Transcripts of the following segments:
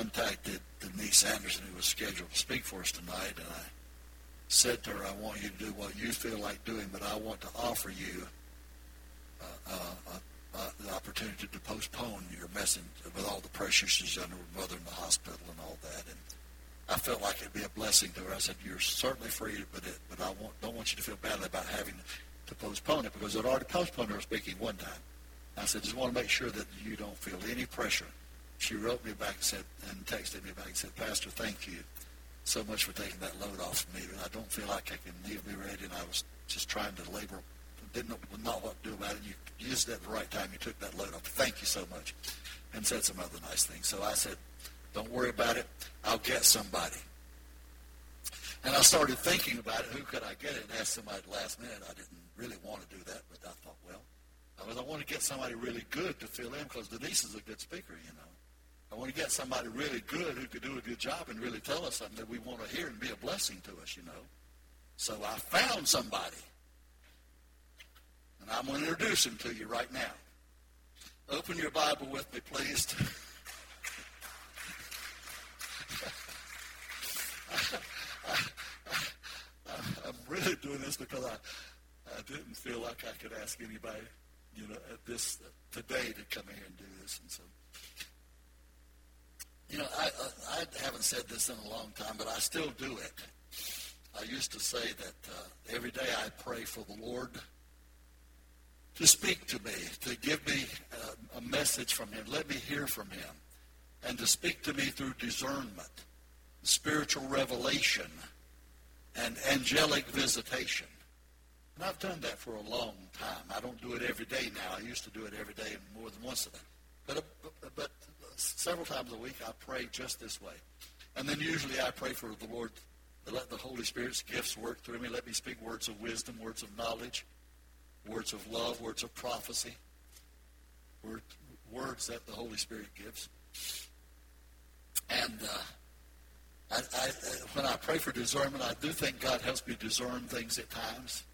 contacted Denise Anderson, who was scheduled to speak for us tonight, and I said to her, I want you to do what you feel like doing, but I want to offer you uh, uh, uh, the opportunity to postpone your message with all the pressure she's under with mother in the hospital and all that. And I felt like it'd be a blessing to her. I said, "You're certainly free, but it, but I want, don't want you to feel badly about having to postpone it because I'd already postponed her speaking one time." I said, "Just want to make sure that you don't feel any pressure." She wrote me back and said, and texted me back and said, "Pastor, thank you so much for taking that load off of me. I don't feel like I can leave me ready, and I was just trying to labor, didn't know not what to do about it. You used it at the right time. You took that load off. Thank you so much." And said some other nice things. So I said, don't worry about it. I'll get somebody. And I started thinking about it. Who could I get? And asked somebody last minute. I didn't really want to do that, but I thought, well, I, was, I want to get somebody really good to fill in because Denise is a good speaker, you know. I want to get somebody really good who could do a good job and really tell us something that we want to hear and be a blessing to us, you know. So I found somebody. And I'm going to introduce him to you right now. Open your Bible with me, please. I'm really doing this because I, I didn't feel like I could ask anybody, you know, at this today to come here and do this, and so. You know, I, I haven't said this in a long time, but I still do it. I used to say that uh, every day I pray for the Lord to speak to me, to give me uh, a message from Him, let me hear from Him, and to speak to me through discernment spiritual revelation, and angelic visitation. And I've done that for a long time. I don't do it every day now. I used to do it every day more than once a day. But, uh, but, but several times a week I pray just this way. And then usually I pray for the Lord to let the Holy Spirit's gifts work through me. Let me speak words of wisdom, words of knowledge, words of love, words of prophecy, word, words that the Holy Spirit gives. And uh, I, I, when I pray for discernment, I do think God helps me discern things at times,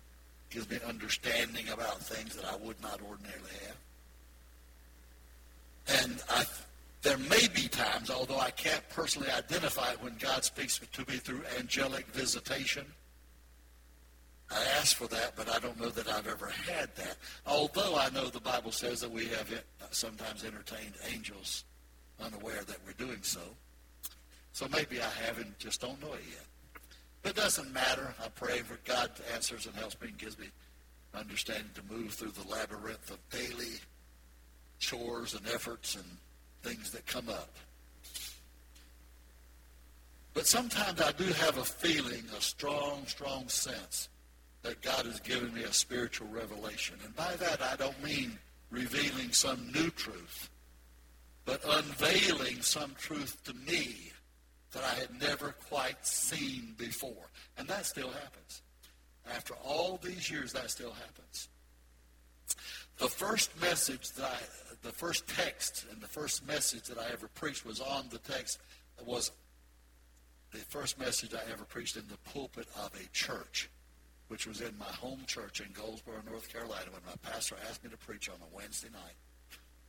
gives me understanding about things that I would not ordinarily have. And I, there may be times, although I can't personally identify it, when God speaks to me through angelic visitation. I ask for that, but I don't know that I've ever had that. Although I know the Bible says that we have uh, sometimes entertained angels unaware that we're doing so. So maybe I haven't, just don't know it yet. But it doesn't matter. I pray for God answers and helps me and gives me understanding to move through the labyrinth of daily chores and efforts and things that come up. But sometimes I do have a feeling, a strong, strong sense that God has given me a spiritual revelation. And by that I don't mean revealing some new truth, but unveiling some truth to me that I had never quite seen before. And that still happens. After all these years, that still happens. The first message that I, the first text and the first message that I ever preached was on the text, was the first message I ever preached in the pulpit of a church, which was in my home church in Goldsboro, North Carolina, when my pastor asked me to preach on a Wednesday night.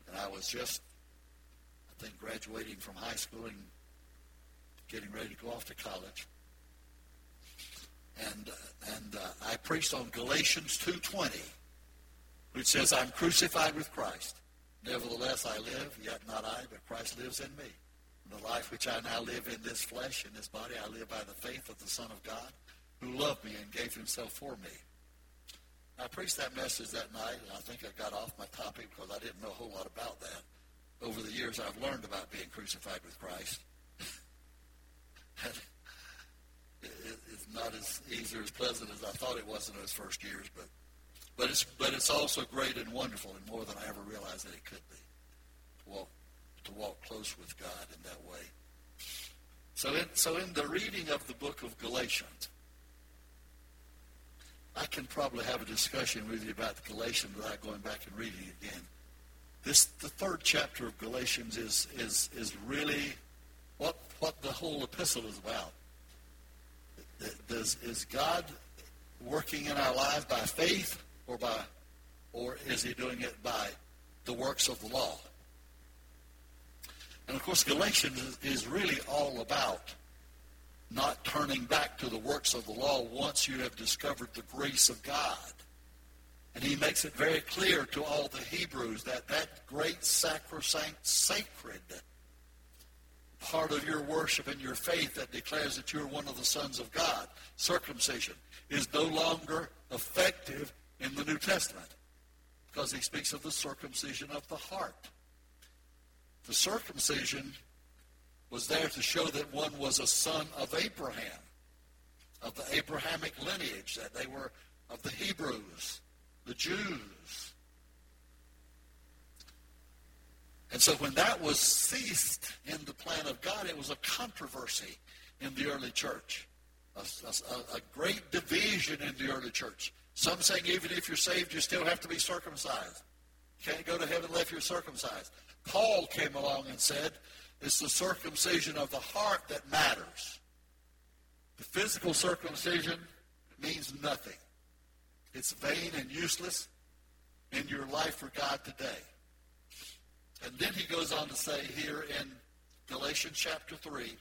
And I was just, I think, graduating from high school and getting ready to go off to college. And, uh, and uh, I preached on Galatians 2.20, which says, I'm crucified with Christ. Nevertheless, I live, yet not I, but Christ lives in me. The life which I now live in this flesh, in this body, I live by the faith of the Son of God, who loved me and gave himself for me. I preached that message that night, and I think I got off my topic because I didn't know a whole lot about that. Over the years, I've learned about being crucified with Christ. it's not as easy or as pleasant as I thought it was in those first years, but but it's but it's also great and wonderful and more than I ever realized that it could be. To walk to walk close with God in that way. So in so in the reading of the book of Galatians, I can probably have a discussion with you about Galatians without going back and reading it again. This the third chapter of Galatians is is is really what what the whole epistle is about. Does, is God working in our lives by faith or by or is he doing it by the works of the law? And of course, Galatians is, really all about not turning back to the works of the law once you have discovered the grace of God. And he makes it very clear to all the Hebrews that that great sacrosanct, sacred part of your worship and your faith that declares that you're one of the sons of God, circumcision, is no longer effective in the New Testament because he speaks of the circumcision of the heart. The circumcision was there to show that one was a son of Abraham, of the Abrahamic lineage, that they were of the Hebrews, the Jews. And so when that was ceased in the plan of God, it was a controversy in the early church, a, a, a great division in the early church. Some saying even if you're saved, you still have to be circumcised. You can't go to heaven unless you're circumcised. Paul came along and said, it's the circumcision of the heart that matters. The physical circumcision means nothing. It's vain and useless in your life for God today. And then he goes on to say here in Galatians chapter 3,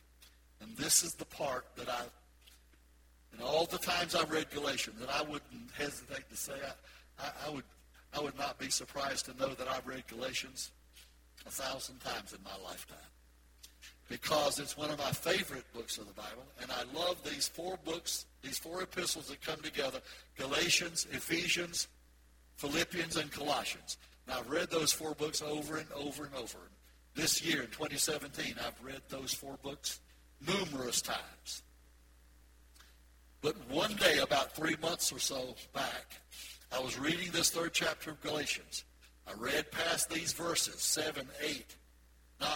and this is the part that I, in all the times I've read Galatians, and I wouldn't hesitate to say I, I, I would I would not be surprised to know that I've read Galatians a thousand times in my lifetime because it's one of my favorite books of the Bible. And I love these four books, these four epistles that come together Galatians, Ephesians, Philippians, and Colossians. And I've read those four books over and over and over. This year, in 2017, I've read those four books numerous times. But one day, about three months or so back, I was reading this third chapter of Galatians. I read past these verses, 7, 8, 9,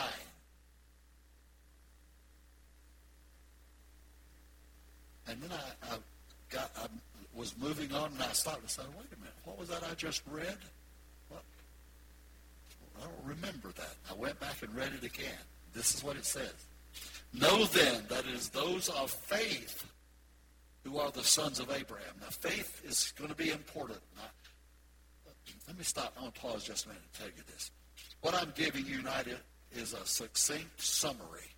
And then I, I got, I was moving on, and I stopped and said, "Wait a minute, what was that I just read? What? I don't remember that." I went back and read it again. This is what it says: "Know then that it is those of faith who are the sons of Abraham." Now, faith is going to be important. Now, let me stop. I'm going to pause just a minute and tell you this. What I'm giving you tonight is a succinct summary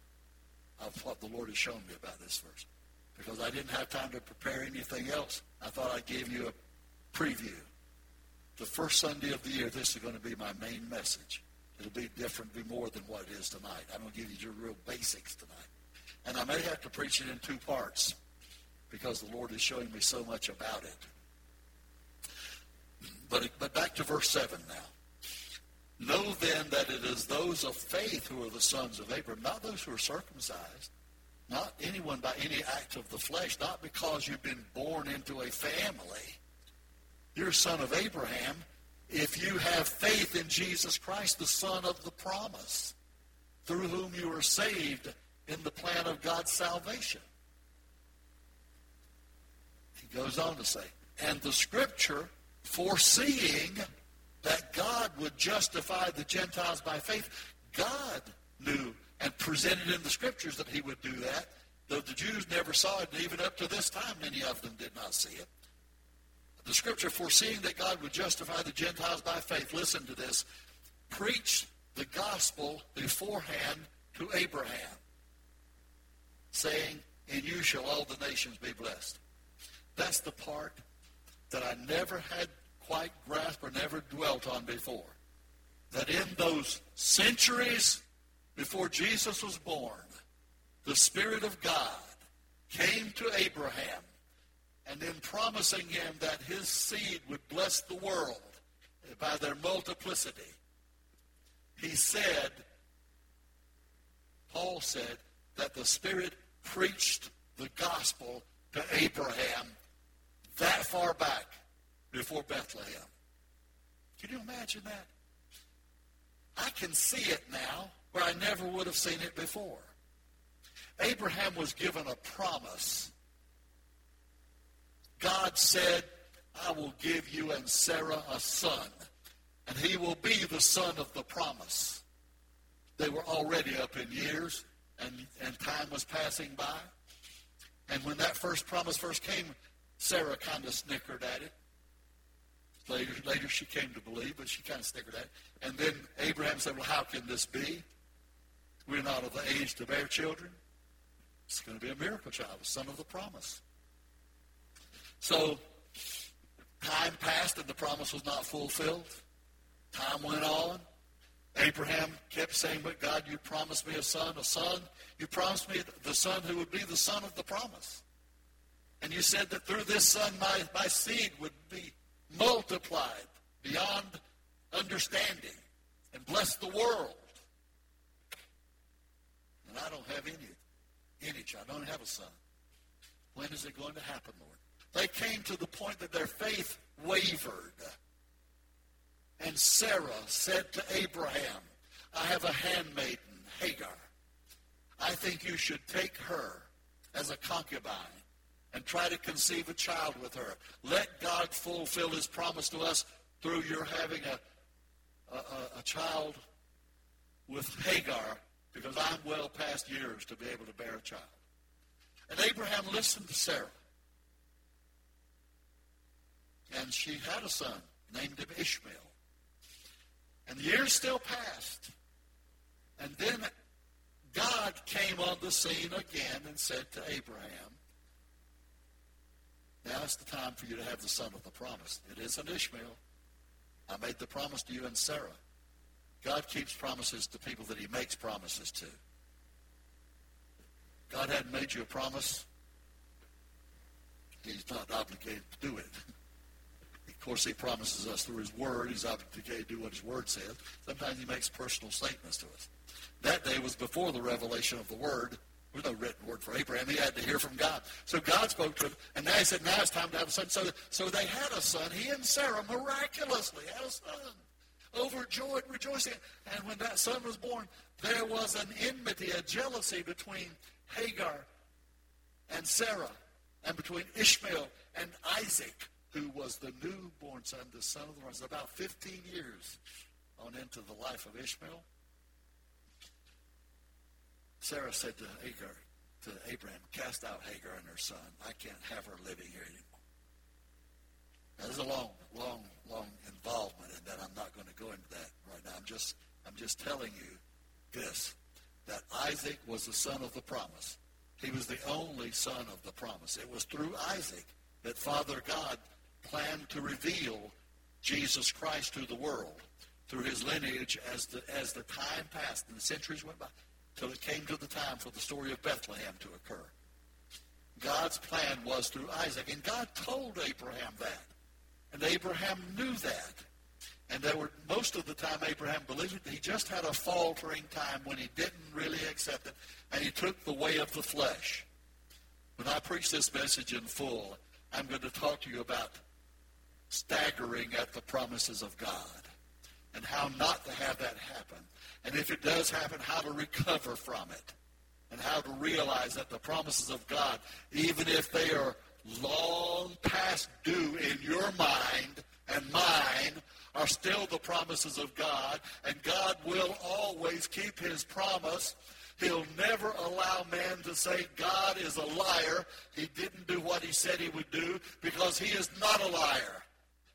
of what the Lord has shown me about this verse because I didn't have time to prepare anything else. I thought I'd give you a preview. The first Sunday of the year, this is going to be my main message. It'll be different, be more than what it is tonight. I'm going to give you your real basics tonight. And I may have to preach it in two parts because the Lord is showing me so much about it. But, but back to verse 7 now. Know then that it is those of faith who are the sons of Abraham, not those who are circumcised not anyone by any act of the flesh, not because you've been born into a family. You're a son of Abraham if you have faith in Jesus Christ, the Son of the promise, through whom you are saved in the plan of God's salvation. He goes on to say, and the scripture foreseeing that God would justify the Gentiles by faith, God knew and presented in the scriptures that he would do that, though the Jews never saw it, and even up to this time, many of them did not see it. The scripture foreseeing that God would justify the Gentiles by faith, listen to this, preached the gospel beforehand to Abraham, saying, In you shall all the nations be blessed. That's the part that I never had quite grasped or never dwelt on before. That in those centuries before Jesus was born, the Spirit of God came to Abraham and in promising him that his seed would bless the world by their multiplicity, he said, Paul said, that the Spirit preached the gospel to Abraham that far back before Bethlehem. Can you imagine that? I can see it now where I never would have seen it before. Abraham was given a promise. God said, I will give you and Sarah a son, and he will be the son of the promise. They were already up in years, and, and time was passing by. And when that first promise first came, Sarah kind of snickered at it. Later, later she came to believe, but she kind of snickered at it. And then Abraham said, well, how can this be? we're not of the age to bear children. It's going to be a miracle child, a son of the promise. So time passed and the promise was not fulfilled. Time went on. Abraham kept saying, but God, you promised me a son, a son. You promised me the son who would be the son of the promise. And you said that through this son, my, my seed would be multiplied beyond understanding and bless the world. And I don't have any, any child. I don't have a son. When is it going to happen, Lord? They came to the point that their faith wavered. And Sarah said to Abraham, I have a handmaiden, Hagar. I think you should take her as a concubine and try to conceive a child with her. Let God fulfill his promise to us through your having a, a, a child with Hagar because I'm well past years to be able to bear a child. And Abraham listened to Sarah. And she had a son, named him Ishmael. And the years still passed. And then God came on the scene again and said to Abraham, now it's the time for you to have the son of the promise. It isn't Ishmael. I made the promise to you and Sarah. God keeps promises to people that he makes promises to. God hadn't made you a promise. He's not obligated to do it. of course, he promises us through his word. He's obligated to do what his word says. Sometimes he makes personal statements to us. That day was before the revelation of the word. There's no written word for Abraham. He had to hear from God. So God spoke to him, and now he said, now it's time to have a son. So, so they had a son. He and Sarah miraculously had a son. Overjoyed, rejoicing. And when that son was born, there was an enmity, a jealousy between Hagar and Sarah, and between Ishmael and Isaac, who was the newborn son, the son of the Lord. About 15 years on into the life of Ishmael. Sarah said to Hagar, to Abraham, cast out Hagar and her son. I can't have her living here anymore. Now, there's a long, long, long involvement in that. I'm not going to go into that right now. I'm just, I'm just telling you this, that Isaac was the son of the promise. He was the only son of the promise. It was through Isaac that Father God planned to reveal Jesus Christ to the world through his lineage as the, as the time passed and the centuries went by till it came to the time for the story of Bethlehem to occur. God's plan was through Isaac, and God told Abraham that. And Abraham knew that. And there were most of the time Abraham believed it. He just had a faltering time when he didn't really accept it, and he took the way of the flesh. When I preach this message in full, I'm going to talk to you about staggering at the promises of God and how not to have that happen and if it does happen, how to recover from it. And how to realize that the promises of God, even if they are long past due in your mind and mine, are still the promises of God. And God will always keep his promise. He'll never allow man to say God is a liar. He didn't do what he said he would do because he is not a liar.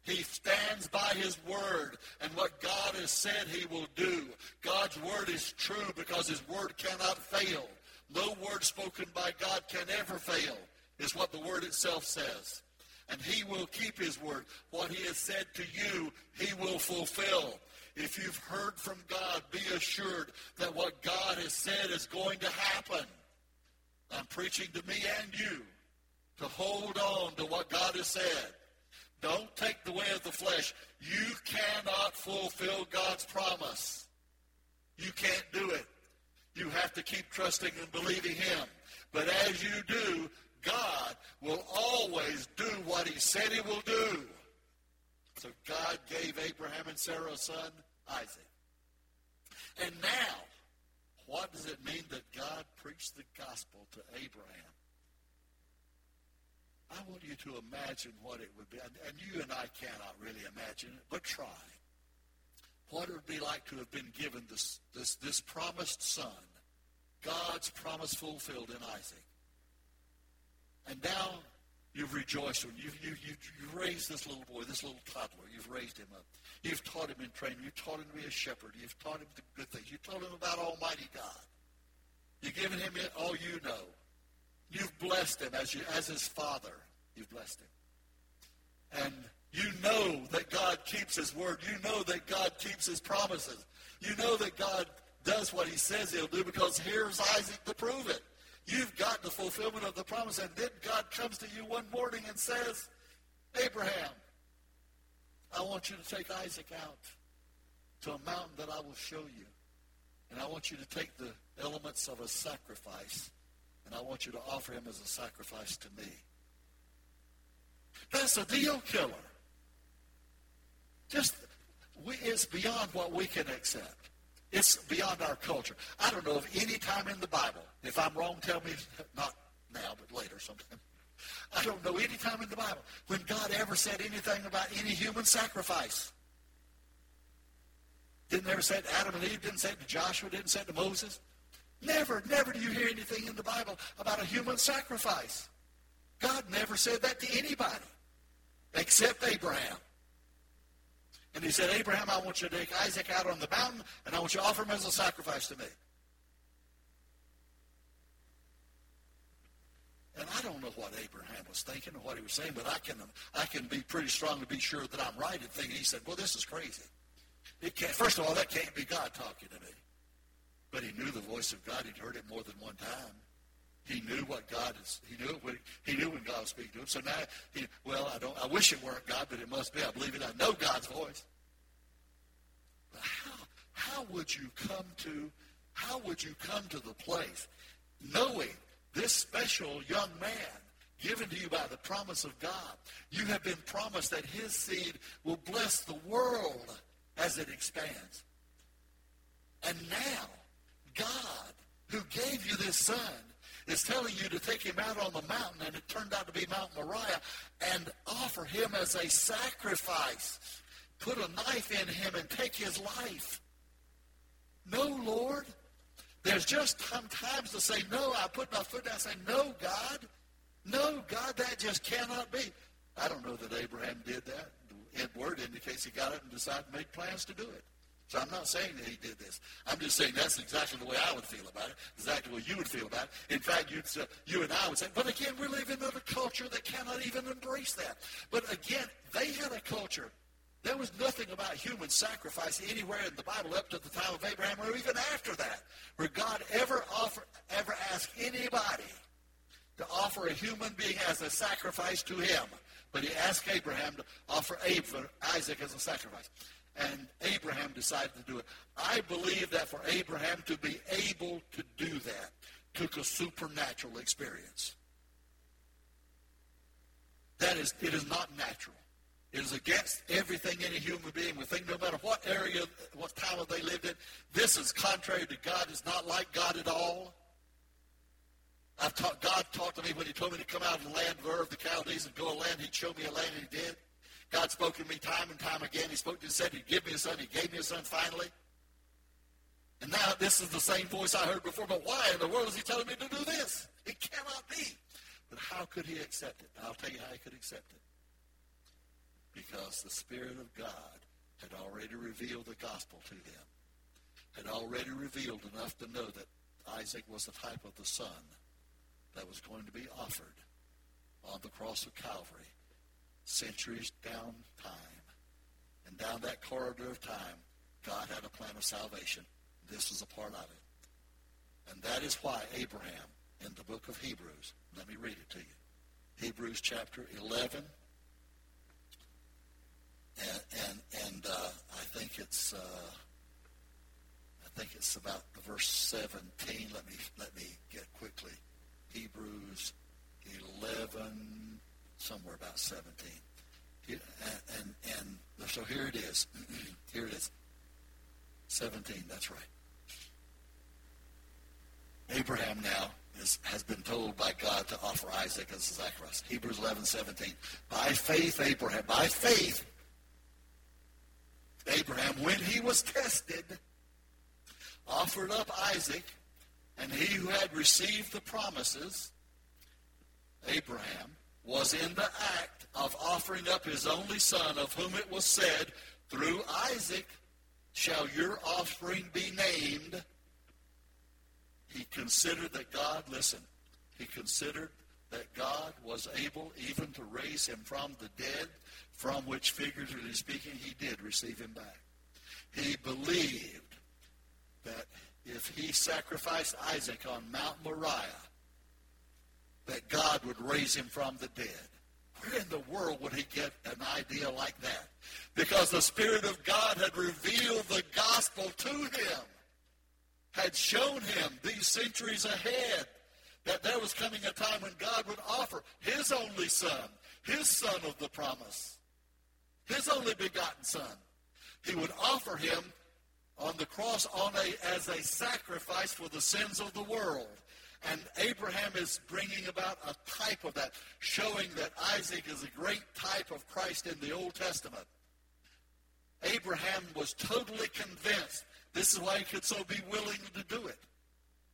He stands by his word and what God has said he will do. God's word is true because his word cannot fail. No word spoken by God can ever fail, is what the word itself says. And he will keep his word. What he has said to you, he will fulfill. If you've heard from God, be assured that what God has said is going to happen. I'm preaching to me and you to hold on to what God has said. Don't take the way of the flesh. You cannot fulfill God's promise. You can't do it. You have to keep trusting and believing Him. But as you do, God will always do what He said He will do. So God gave Abraham and Sarah a son, Isaac. And now, what does it mean that God preached the gospel to Abraham? I want you to imagine what it would be. And, and you and I cannot really imagine it, but try. What it would be like to have been given this, this, this promised son, God's promise fulfilled in Isaac. And now you've rejoiced when you've, you, you, you've raised this little boy, this little toddler. You've raised him up. You've taught him in training. You've taught him to be a shepherd. You've taught him the good things. You've told him about Almighty God. You've given him all you know. You've blessed him as, you, as his father. You've blessed him. And you know that God keeps his word. You know that God keeps his promises. You know that God does what he says he'll do because here's Isaac to prove it. You've got the fulfillment of the promise. And then God comes to you one morning and says, Abraham, I want you to take Isaac out to a mountain that I will show you. And I want you to take the elements of a sacrifice and I want you to offer him as a sacrifice to me. That's a deal killer. Just, we, it's beyond what we can accept. It's beyond our culture. I don't know of any time in the Bible, if I'm wrong, tell me, not now, but later sometime. I don't know any time in the Bible when God ever said anything about any human sacrifice. Didn't ever say it to Adam and Eve, didn't say it to Joshua, didn't say it to Moses. Never, never do you hear anything in the Bible about a human sacrifice. God never said that to anybody except Abraham. And he said, Abraham, I want you to take Isaac out on the mountain, and I want you to offer him as a sacrifice to me. And I don't know what Abraham was thinking or what he was saying, but I can, I can be pretty strong to be sure that I'm right in thinking he said, well, this is crazy. It can't, first of all, that can't be God talking to me. But he knew the voice of God. He'd heard it more than one time. He knew what God is. He knew it when he knew when God was speaking to him. So now, he, well, I don't. I wish it weren't God, but it must be. I believe it. I know God's voice. But how how would you come to how would you come to the place knowing this special young man given to you by the promise of God? You have been promised that his seed will bless the world as it expands. And now God who gave you this son is telling you to take him out on the mountain, and it turned out to be Mount Moriah, and offer him as a sacrifice. Put a knife in him and take his life. No, Lord. There's just sometimes to say no. I put my foot down and say, no, God. No, God, that just cannot be. I don't know that Abraham did that. The word indicates he got up and decided to make plans to do it. So I'm not saying that he did this. I'm just saying that's exactly the way I would feel about it, exactly the way you would feel about it. In fact, you'd, uh, you and I would say, but again, we live in a culture that cannot even embrace that. But again, they had a culture. There was nothing about human sacrifice anywhere in the Bible up to the time of Abraham or even after that where God ever offer, ever asked anybody to offer a human being as a sacrifice to him. But he asked Abraham to offer Isaac as a sacrifice and Abraham decided to do it. I believe that for Abraham to be able to do that took a supernatural experience. That is, it is not natural. It is against everything any human being would think, no matter what area, what town they lived in. This is contrary to God. It's not like God at all. I've taught, God talked to me when he told me to come out of the land of Ur of the Chaldees and go a land. He'd show me a land, and he did. God spoke to me time and time again. He spoke to me, said he'd give me a son. He gave me a son finally. And now this is the same voice I heard before, but why in the world is he telling me to do this? It cannot be. But how could he accept it? I'll tell you how he could accept it. Because the Spirit of God had already revealed the gospel to him, had already revealed enough to know that Isaac was the type of the son that was going to be offered on the cross of Calvary centuries down time. And down that corridor of time, God had a plan of salvation. This was a part of it. And that is why Abraham, in the book of Hebrews, let me read it to you. Hebrews chapter 11. And, and, and uh, I think it's, uh, I think it's about the verse 17. Let me, let me get quickly. Hebrews 11, somewhere about 17. And, and, and so here it is. here it is. 17, that's right. Abraham now is, has been told by God to offer Isaac as a sacrifice. Hebrews 11, 17. By faith, Abraham, by faith, Abraham, when he was tested, offered up Isaac, and he who had received the promises, Abraham, was in the act of offering up his only son, of whom it was said, Through Isaac shall your offspring be named. He considered that God, listen, he considered that God was able even to raise him from the dead, from which, figuratively speaking, he did receive him back. He believed that if he sacrificed Isaac on Mount Moriah, that God would raise him from the dead. Where in the world would he get an idea like that? Because the Spirit of God had revealed the gospel to him, had shown him these centuries ahead that there was coming a time when God would offer his only son, his son of the promise, his only begotten son. He would offer him on the cross on a, as a sacrifice for the sins of the world. And Abraham is bringing about a type of that, showing that Isaac is a great type of Christ in the Old Testament. Abraham was totally convinced. This is why he could so be willing to do it.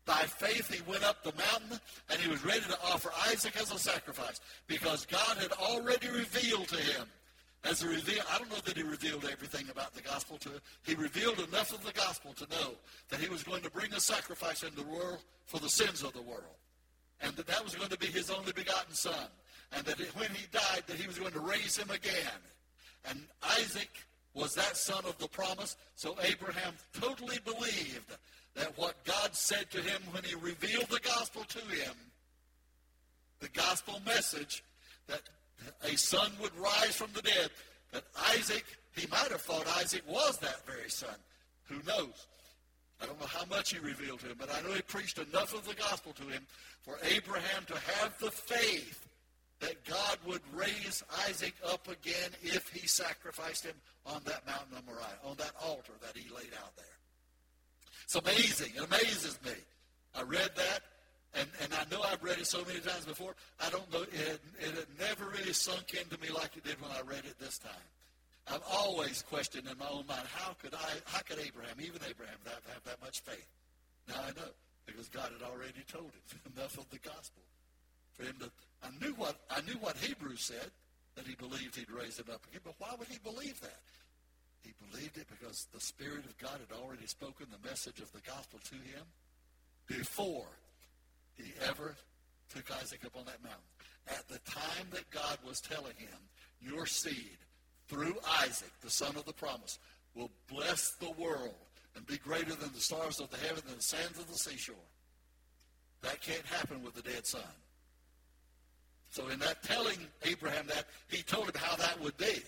By faith, he went up the mountain and he was ready to offer Isaac as a sacrifice because God had already revealed to him as a reveal, I don't know that he revealed everything about the gospel to him. He revealed enough of the gospel to know that he was going to bring a sacrifice into the world for the sins of the world. And that that was going to be his only begotten son. And that when he died, that he was going to raise him again. And Isaac was that son of the promise. So Abraham totally believed that what God said to him when he revealed the gospel to him, the gospel message, that a son would rise from the dead. That Isaac, he might have thought Isaac was that very son. Who knows? I don't know how much he revealed to him, but I know he preached enough of the gospel to him for Abraham to have the faith that God would raise Isaac up again if he sacrificed him on that mountain of Moriah, on that altar that he laid out there. It's amazing. It amazes me. I read that and, and I know I've read it so many times before. I don't know. It, it had never really sunk into me like it did when I read it this time. I've always questioned in my own mind, how could I, how could Abraham, even Abraham, have, have that much faith? Now I know because God had already told him enough of the gospel for him to. I knew what I knew what Hebrews said that he believed he'd raise him up again. But why would he believe that? He believed it because the Spirit of God had already spoken the message of the gospel to him before he ever took Isaac up on that mountain. At the time that God was telling him, your seed, through Isaac, the son of the promise, will bless the world and be greater than the stars of the heaven and the sands of the seashore. That can't happen with a dead son. So in that telling Abraham that, he told him how that would be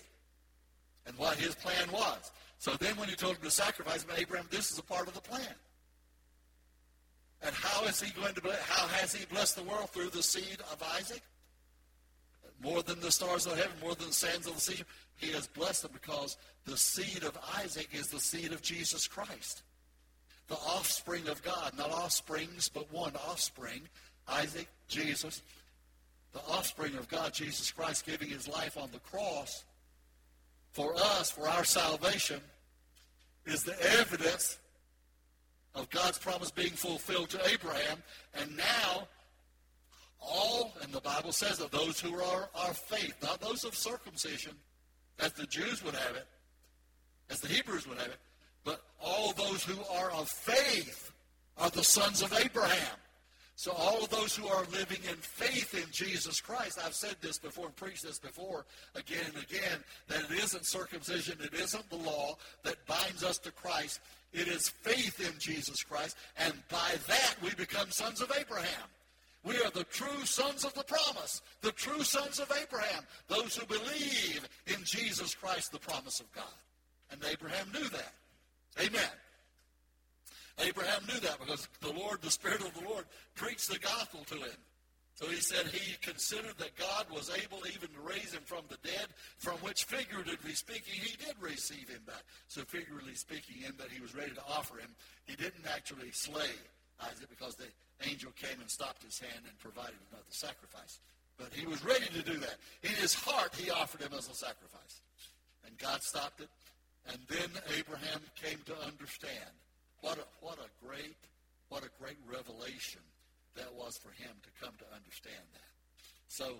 and what his plan was. So then when he told him to sacrifice Abraham, this is a part of the plan. And how is he going to bless, how has he blessed the world through the seed of Isaac? More than the stars of heaven, more than the sands of the sea. He has blessed them because the seed of Isaac is the seed of Jesus Christ. The offspring of God, not offsprings, but one offspring, Isaac, Jesus. The offspring of God, Jesus Christ, giving his life on the cross for us, for our salvation, is the evidence of God's promise being fulfilled to Abraham. And now, all, and the Bible says of those who are our faith, not those of circumcision, as the Jews would have it, as the Hebrews would have it, but all those who are of faith are the sons of Abraham. So all of those who are living in faith in Jesus Christ, I've said this before and preached this before again and again, that it isn't circumcision, it isn't the law that binds us to Christ. It is faith in Jesus Christ, and by that we become sons of Abraham. We are the true sons of the promise, the true sons of Abraham, those who believe in Jesus Christ, the promise of God. And Abraham knew that. Amen. Abraham knew that because the Lord, the Spirit of the Lord, preached the gospel to him. So he said he considered that God was able even to raise him from the dead, from which, figuratively speaking, he did receive him back. So figuratively speaking, in that he was ready to offer him, he didn't actually slay Isaac because the angel came and stopped his hand and provided another sacrifice. But he was ready to do that. In his heart, he offered him as a sacrifice. And God stopped it. And then Abraham came to understand what a, what a great, what a great that was for him to come to understand that. So,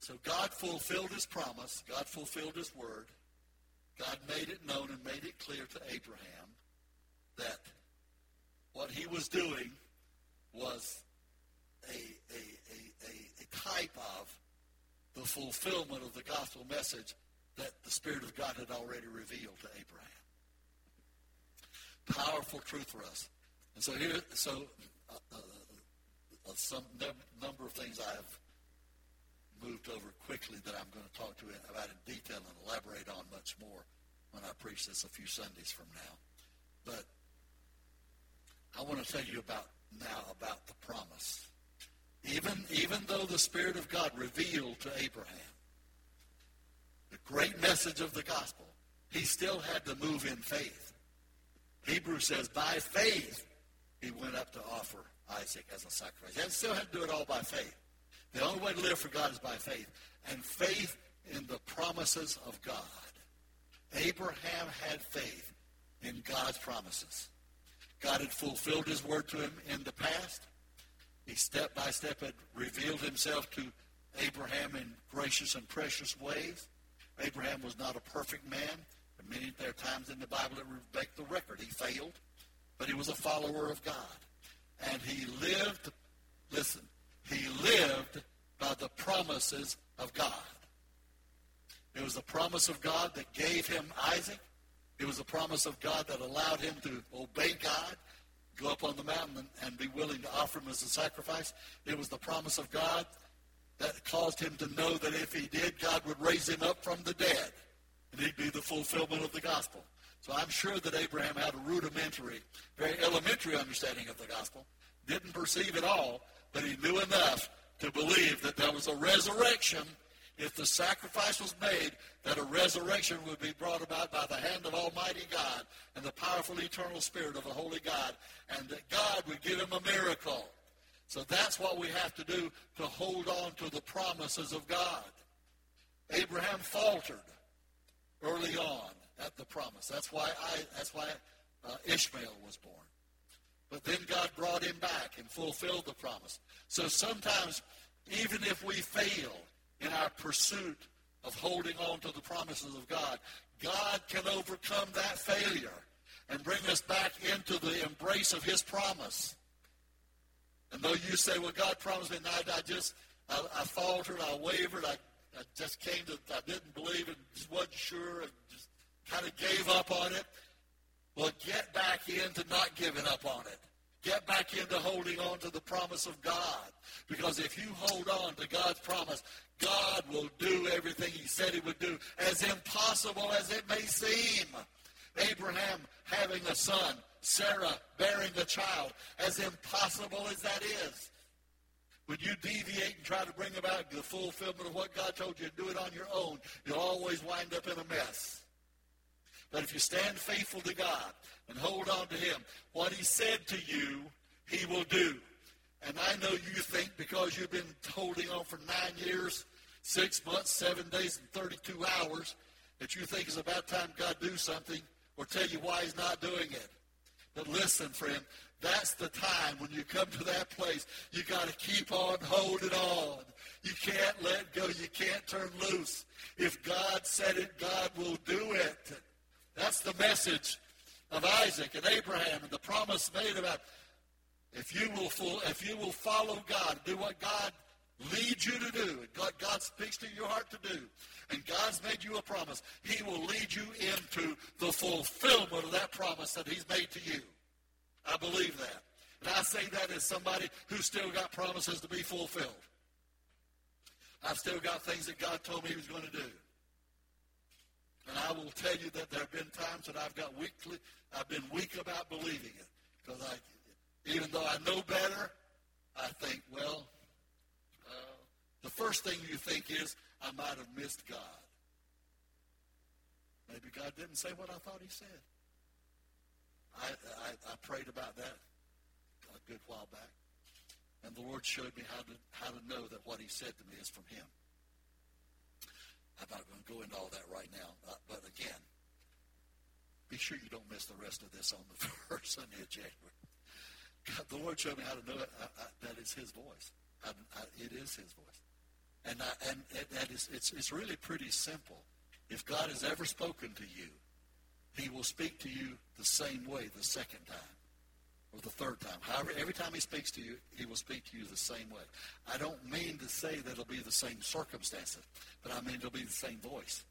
so God fulfilled his promise. God fulfilled his word. God made it known and made it clear to Abraham that what he was doing was a, a, a, a, a type of the fulfillment of the gospel message that the Spirit of God had already revealed to Abraham. Powerful truth for us. And so here, so uh, uh, uh some number of things I have moved over quickly that I'm going to talk to you about in detail and elaborate on much more when I preach this a few Sundays from now. But I want to tell you about now about the promise. Even, even though the Spirit of God revealed to Abraham the great message of the gospel, he still had to move in faith. Hebrews says, by faith, he went up to offer Isaac as a sacrifice. He still had to do it all by faith. The only way to live for God is by faith. And faith in the promises of God. Abraham had faith in God's promises. God had fulfilled his word to him in the past. He step by step had revealed himself to Abraham in gracious and precious ways. Abraham was not a perfect man. And there are times in the Bible that make the record. He failed, but he was a follower of God. And he lived, listen, he lived by the promises of God. It was the promise of God that gave him Isaac. It was the promise of God that allowed him to obey God, go up on the mountain and, be willing to offer him as a sacrifice. It was the promise of God that caused him to know that if he did, God would raise him up from the dead. And he'd be the fulfillment of the gospel. So I'm sure that Abraham had a rudimentary, very elementary understanding of the gospel. Didn't perceive it all, but he knew enough to believe that there was a resurrection if the sacrifice was made, that a resurrection would be brought about by the hand of Almighty God and the powerful eternal Spirit of the Holy God, and that God would give him a miracle. So that's what we have to do to hold on to the promises of God. Abraham faltered early on at the promise. That's why I, that's why uh, Ishmael was born. But then God brought him back and fulfilled the promise. So sometimes, even if we fail in our pursuit of holding on to the promises of God, God can overcome that failure and bring us back into the embrace of his promise. And though you say, well, God promised me, and I, I just, I, I, faltered, I wavered, I, I just came to, I didn't believe it, just wasn't sure, and just kind of gave up on it. Well, get back into not giving up on it. Get back into holding on to the promise of God. Because if you hold on to God's promise, God will do everything he said he would do, as impossible as it may seem. Abraham having a son, Sarah bearing a child, as impossible as that is. When you deviate and try to bring about the fulfillment of what God told you to do it on your own, you'll always wind up in a mess. But if you stand faithful to God and hold on to him, what he said to you, he will do. And I know you think because you've been holding on for nine years, six months, seven days, and 32 hours, that you think it's about time God do something or tell you why he's not doing it. But listen, friend, that's the time when you come to that place, you got to keep on holding on. You can't let go. You can't turn loose. If God said it, God will do it. That's the message of Isaac and Abraham and the promise made about if you will if you will follow God, do what God leads you to do, and God, God speaks to your heart to do, and God's made you a promise, He will lead you into the fulfillment of that promise that He's made to you. I believe that. And I say that as somebody who's still got promises to be fulfilled. I've still got things that God told me He was going to do. And I will tell you that there have been times that I've got weakly, I've been weak about believing it. Because I, even though I know better, I think, well, uh, the first thing you think is, I might have missed God. Maybe God didn't say what I thought he said. I, I, I prayed about that a good while back. And the Lord showed me how to, how to know that what he said to me is from him. I'm not going to go into all that right now. Uh, but again, be sure you don't miss the rest of this on the first Sunday of January. God, the Lord showed me how to know it. I, I, that is His voice. I, it is His voice, and and it, that is it's it's really pretty simple. If God has ever spoken to you, He will speak to you the same way the second time, or the third time. However, every time he speaks to you, he will speak to you the same way. I don't mean to say that it'll be the same circumstances, but I mean it'll be the same voice.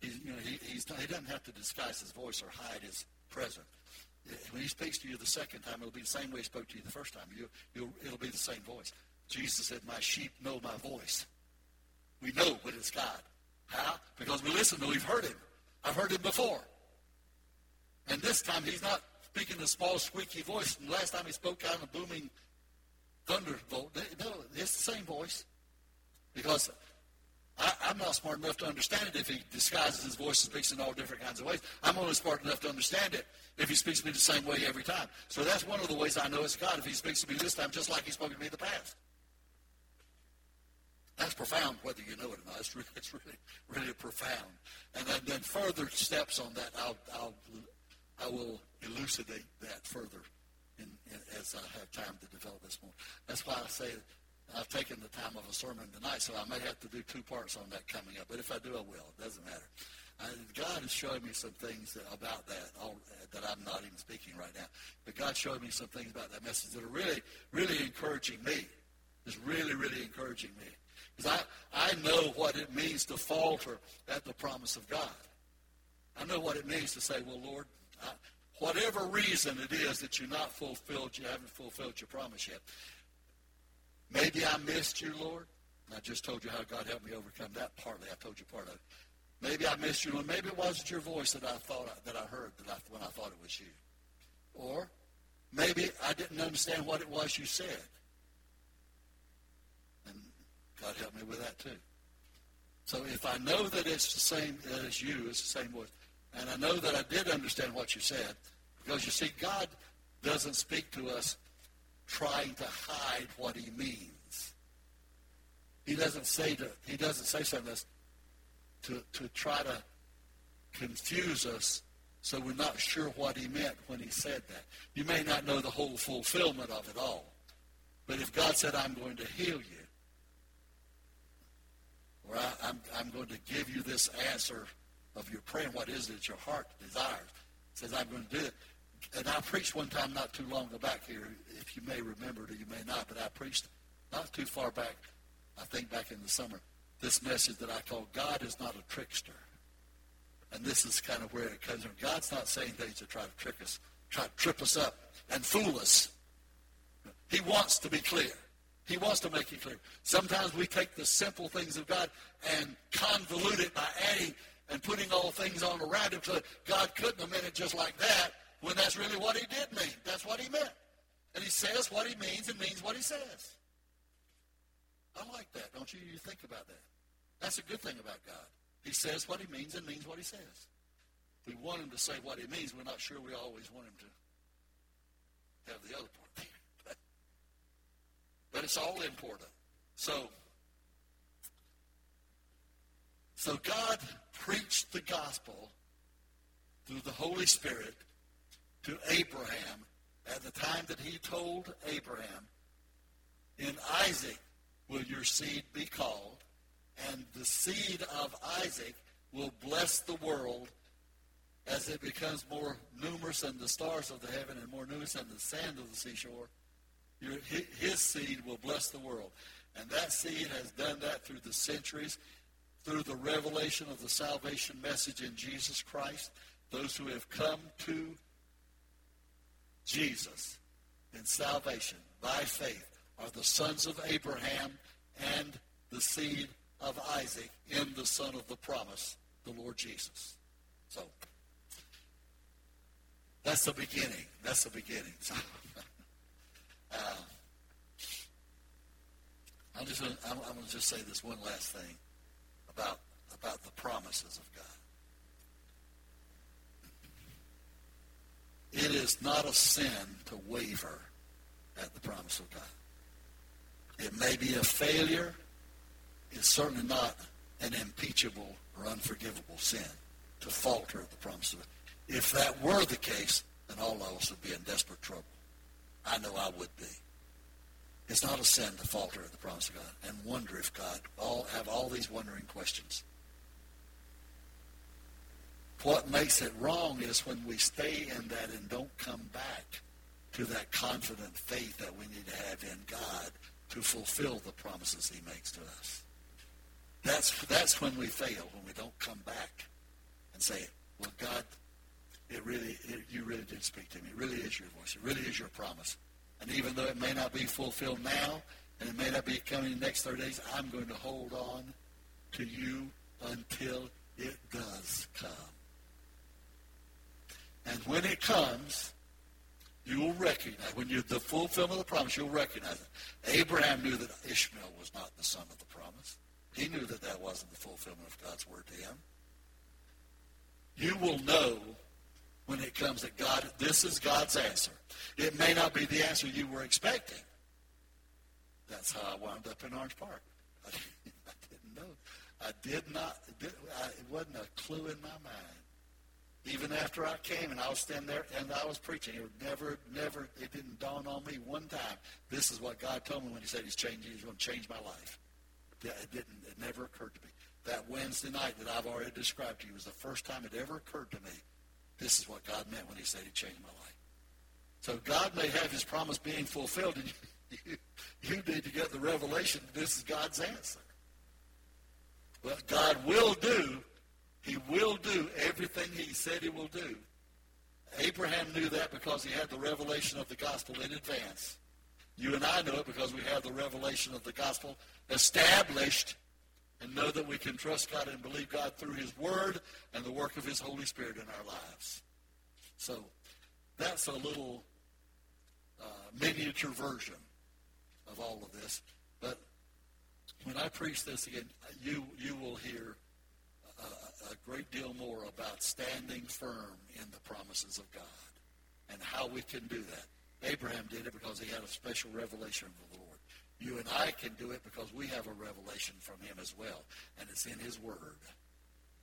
He, you know, he, he doesn't have to disguise his voice or hide his presence. When he speaks to you the second time, it'll be the same way he spoke to you the first time. You, it'll be the same voice. Jesus said, my sheep know my voice. We know when it's God. How? Because we listen to him. We've heard him. I've heard him before. And this time he's not speaking in a small, squeaky voice. And last time he spoke kind of booming thunderbolt. No, it's the same voice. Because I, am not smart enough to understand it if he disguises his voice and speaks in all different kinds of ways. I'm only smart enough to understand it if he speaks to me the same way every time. So that's one of the ways I know it's God, if he speaks to me this time just like he spoke to me in the past. That's profound, whether you know it or not. It's really, it's really, really profound. And then, then further steps on that, I'll, I'll, I will elucidate that further in, in, as I have time to develop this more. That's why I say I've taken the time of a sermon tonight, so I may have to do two parts on that coming up. But if I do, I will. It doesn't matter. God is showing me some things about that all, that I'm not even speaking right now. But God showed me some things about that message that are really, really encouraging me. It's really, really encouraging me. Because I, I know what it means to falter at the promise of God. I know what it means to say, well, Lord, I, whatever reason it is that you're not fulfilled, you haven't fulfilled your promise yet. Maybe I missed you, Lord. I just told you how God helped me overcome that partly. I told you part of it. Maybe I missed you, Lord. Maybe it wasn't your voice that I thought that I heard that I, when I thought it was you. Or maybe I didn't understand what it was you said. And God helped me with that too. So if I know that it's the same as you, it's the same voice, and I know that I did understand what you said, because you see, God doesn't speak to us trying to hide what he means. He doesn't say to, he doesn't say something to, to try to confuse us so we're not sure what he meant when he said that. You may not know the whole fulfillment of it all. But if God said, I'm going to heal you, or I, am I'm, I'm going to give you this answer of your prayer, what is it your heart desires, says, I'm going to do it and I preached one time not too long ago back here, if you may remember it or you may not, but I preached not too far back, I think back in the summer, this message that I called God is not a trickster. And this is kind of where it comes from. God's not saying things to try to trick us, try to trip us up and fool us. He wants to be clear. He wants to make it clear. Sometimes we take the simple things of God and convolute it by adding and putting all things on around it. So God couldn't have meant it just like that when that's really what he did mean. That's what he meant. And he says what he means and means what he says. I like that, don't you? You think about that. That's a good thing about God. He says what he means and means what he says. We want him to say what he means. We're not sure we always want him to have the other part. but it's all important. So, so God preached the gospel through the Holy Spirit to Abraham at the time that he told Abraham, in Isaac will your seed be called, and the seed of Isaac will bless the world as it becomes more numerous than the stars of the heaven and more numerous than the sand of the seashore. Your, his seed will bless the world. And that seed has done that through the centuries, through the revelation of the salvation message in Jesus Christ. Those who have come to Jesus in salvation by faith are the sons of Abraham and the seed of Isaac in the son of the promise, the Lord Jesus. So, that's the beginning. That's the beginning. So, uh, I'm just gonna, I'm, I'm going to just say this one last thing about about the promises of God. It is not a sin to waver at the promise of God. It may be a failure. It's certainly not an impeachable or unforgivable sin to falter at the promise of God. If that were the case, then all of us would be in desperate trouble. I know I would be. It's not a sin to falter at the promise of God and wonder if God all have all these wondering questions. What makes it wrong is when we stay in that and don't come back to that confident faith that we need to have in God to fulfill the promises he makes to us. That's, that's when we fail, when we don't come back and say, well, God, it really, it, you really did speak to me. It really is your voice. It really is your promise. And even though it may not be fulfilled now, and it may not be coming in the next 30 days, I'm going to hold on to you until it does come. And when it comes, you will recognize, when you're the fulfillment of the promise, you'll recognize it. Abraham knew that Ishmael was not the son of the promise. He knew that that wasn't the fulfillment of God's word to him. You will know when it comes to God, this is God's answer. It may not be the answer you were expecting. That's how I wound up in Orange Park. I, didn't know. I did not, it wasn't a clue in my mind. Even after I came and I was standing there and I was preaching, it never, never, it didn't dawn on me one time. This is what God told me when He said He's changing, He's going to change my life. It didn't, it never occurred to me. That Wednesday night that I've already described to you was the first time it ever occurred to me. This is what God meant when He said He changed my life. So God may have His promise being fulfilled, and you, you need to get the revelation that this is God's answer. What God will do he will do everything he said he will do. Abraham knew that because he had the revelation of the gospel in advance. You and I know it because we have the revelation of the gospel established and know that we can trust God and believe God through his word and the work of his Holy Spirit in our lives. So that's a little uh, miniature version of all of this. But when I preach this again, you, you will hear a great deal more about standing firm in the promises of God and how we can do that. Abraham did it because he had a special revelation of the Lord. You and I can do it because we have a revelation from him as well, and it's in his word.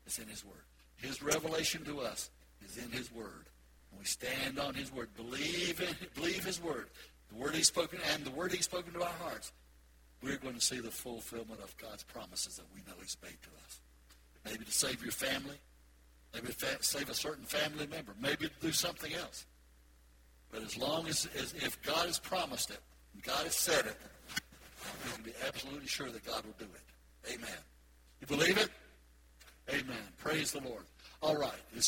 It's in his word. His revelation to us is in his word. And we stand on his word. Believe in, believe his word. The word he's spoken and the word he's spoken to our hearts. We're going to see the fulfillment of God's promises that we know he's made to us maybe to save your family, maybe to fa- save a certain family member, maybe to do something else. But as long as, as if God has promised it, God has said it, you can be absolutely sure that God will do it. Amen. You believe it? Amen. Praise the Lord. All right. It's